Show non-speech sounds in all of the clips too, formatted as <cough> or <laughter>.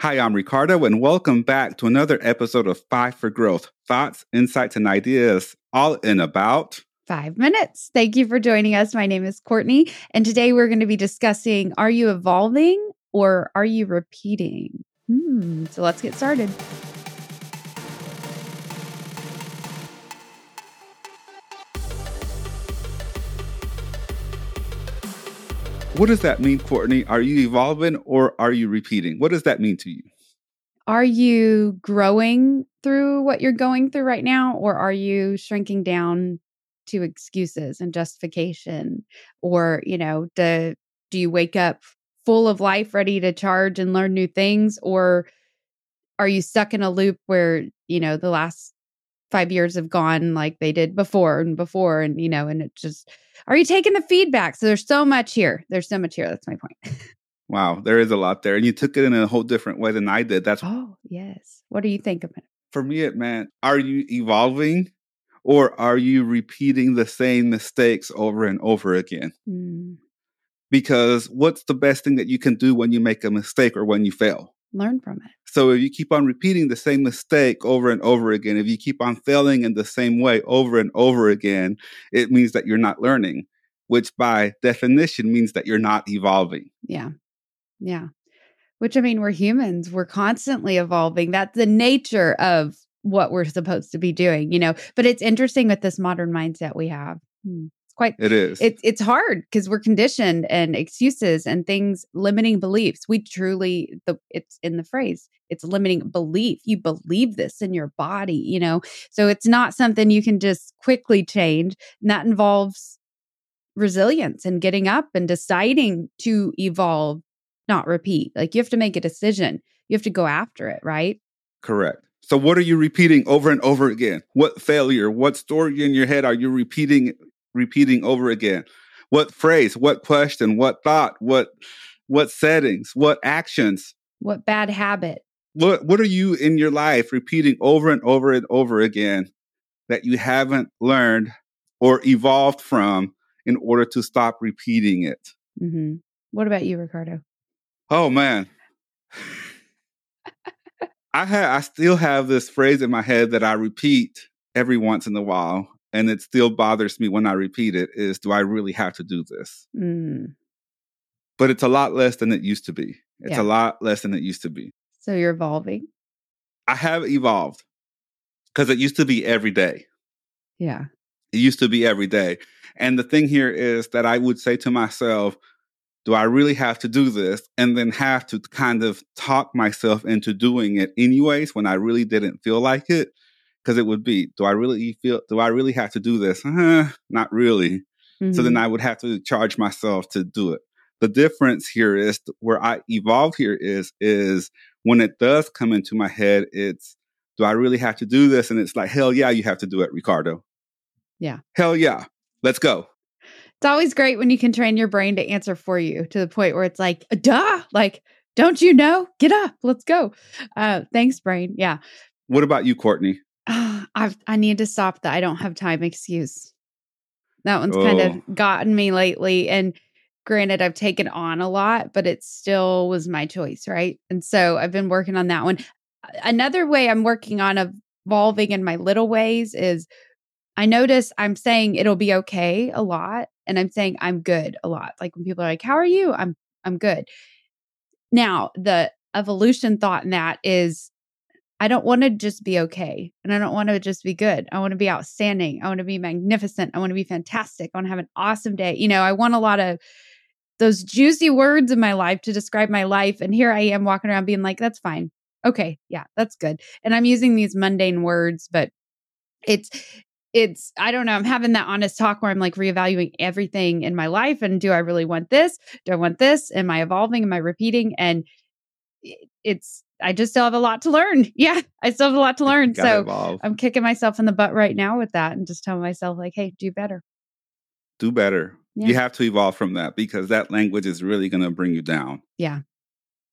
Hi, I'm Ricardo, and welcome back to another episode of Five for Growth thoughts, insights, and ideas, all in about five minutes. Thank you for joining us. My name is Courtney, and today we're going to be discussing Are you evolving or are you repeating? Hmm, so let's get started. What does that mean, Courtney? Are you evolving or are you repeating? What does that mean to you? Are you growing through what you're going through right now, or are you shrinking down to excuses and justification? Or, you know, do, do you wake up full of life, ready to charge and learn new things? Or are you stuck in a loop where, you know, the last five years have gone like they did before and before and you know and it just are you taking the feedback? So there's so much here. There's so much here. That's my point. Wow there is a lot there and you took it in a whole different way than i did. That's oh yes. What do you think of it? For me it meant are you evolving or are you repeating the same mistakes over and over again? Mm. because what's the best thing that you can do when you make a mistake or when you fail learn from it. So if you keep on repeating the same mistake over and over again, if you keep on failing in the same way over and over again, it means that you're not learning, which by definition means that you're not evolving. Yeah. Yeah. Which I mean, we're humans, we're constantly evolving. That's the nature of what we're supposed to be doing, you know. But it's interesting with this modern mindset we have. Hmm quite it is. it's it's hard because we're conditioned and excuses and things limiting beliefs. We truly the it's in the phrase it's limiting belief. You believe this in your body you know? So it's not something you can just quickly change. And that involves resilience and getting up and deciding to evolve not repeat. Like you have to make a decision. You have to go after it right? Correct. So what are you repeating over and over again? What failure, what story in your head are you repeating repeating over again? What phrase, what question, what thought, what what settings, what actions? What bad habit? What what are you in your life repeating over and over and over again that you haven't learned or evolved from in order to stop repeating it? Mm-hmm. What about you, Ricardo? Oh man. I have I still have this phrase in my head that I repeat every once in a while and it still bothers me when I repeat it is do I really have to do this? Mm. But it's a lot less than it used to be. It's yeah. a lot less than it used to be. So you're evolving. I have evolved because it used to be every day. Yeah. It used to be every day. And the thing here is that I would say to myself, do I really have to do this? And then have to kind of talk myself into doing it anyways when I really didn't feel like it because it would be, do I really feel, do I really have to do this? Uh, not really. Mm-hmm. So then mm-hmm. I would have to charge myself to do it. The difference here is where I evolved here is, is when it does come into my head, it's, do I really have to do this? And it's like, hell yeah, you have to do it, Ricardo. Yeah. Hell yeah. Let's go. It's always great when you can train your brain to answer for you to the point where it's like, duh, like, don't you know? Get up, let's go. Uh, thanks, brain. Yeah. What about you, Courtney? <sighs> I've I need to stop the I don't have time excuse. That one's oh. kind of oh. gotten me lately. And granted, I've taken on a lot, but it still was my choice, right? And so I've been working on that one. Another way I'm working on evolving in my little ways is I notice I'm saying it'll be okay a lot, and I'm saying I'm good a lot. Like when people are like, "How are you?" I'm I'm good. Now the evolution thought in that is I don't want to just be okay. And I don't want to just be good. I want to be outstanding. I want to be magnificent. I want to be fantastic. I want to have an awesome day. You know, I want a lot of those juicy words in my life to describe my life. And here I am walking around being like, that's fine. Okay. Yeah, that's good. And I'm using these mundane words, but it's, it's, I don't know. I'm having that honest talk where I'm like reevaluating everything in my life. And do I really want this? Do I want this? Am I evolving? Am I repeating? And eh, it's, I just still have a lot to learn. <laughs> Yeah, I still have a lot to learn. So evolve. I'm kicking myself in the butt right now with that and just telling myself, like, hey, do better. Do better. Yeah. You have to evolve from that because that language is really going to bring you down. Yeah.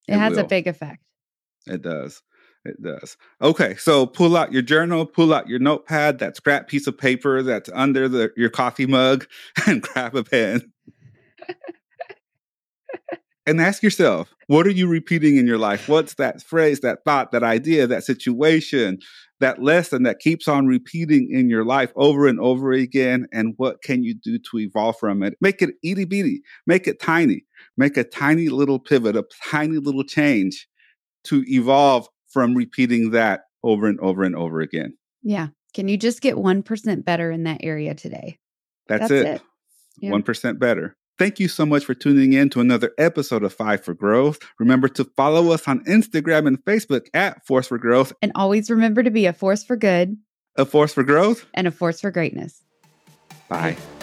It, it has will. a big effect. It does. It does. Okay, so pull out your journal, pull out your notepad, that scrap piece of paper that's under the, your coffee mug, <laughs> and grab a pen. <laughs> and ask yourself, what are you repeating in your life? What's that phrase, that thought, that idea, that situation, that lesson that keeps on repeating in your life over and over again? And what can you do to evolve from it? Make it itty bitty, make it tiny, make a tiny little pivot, a tiny little change to evolve from repeating that over and over and over again. Yeah. Can you just get 1% better in that area today? That's, That's it. it. Yeah. 1% better. Thank you so much for tuning in to another episode of Five for Growth. Remember to follow us on Instagram and Facebook at Force for Growth. And always remember to be a force for good, a force for growth, and a force for greatness. Bye. Bye.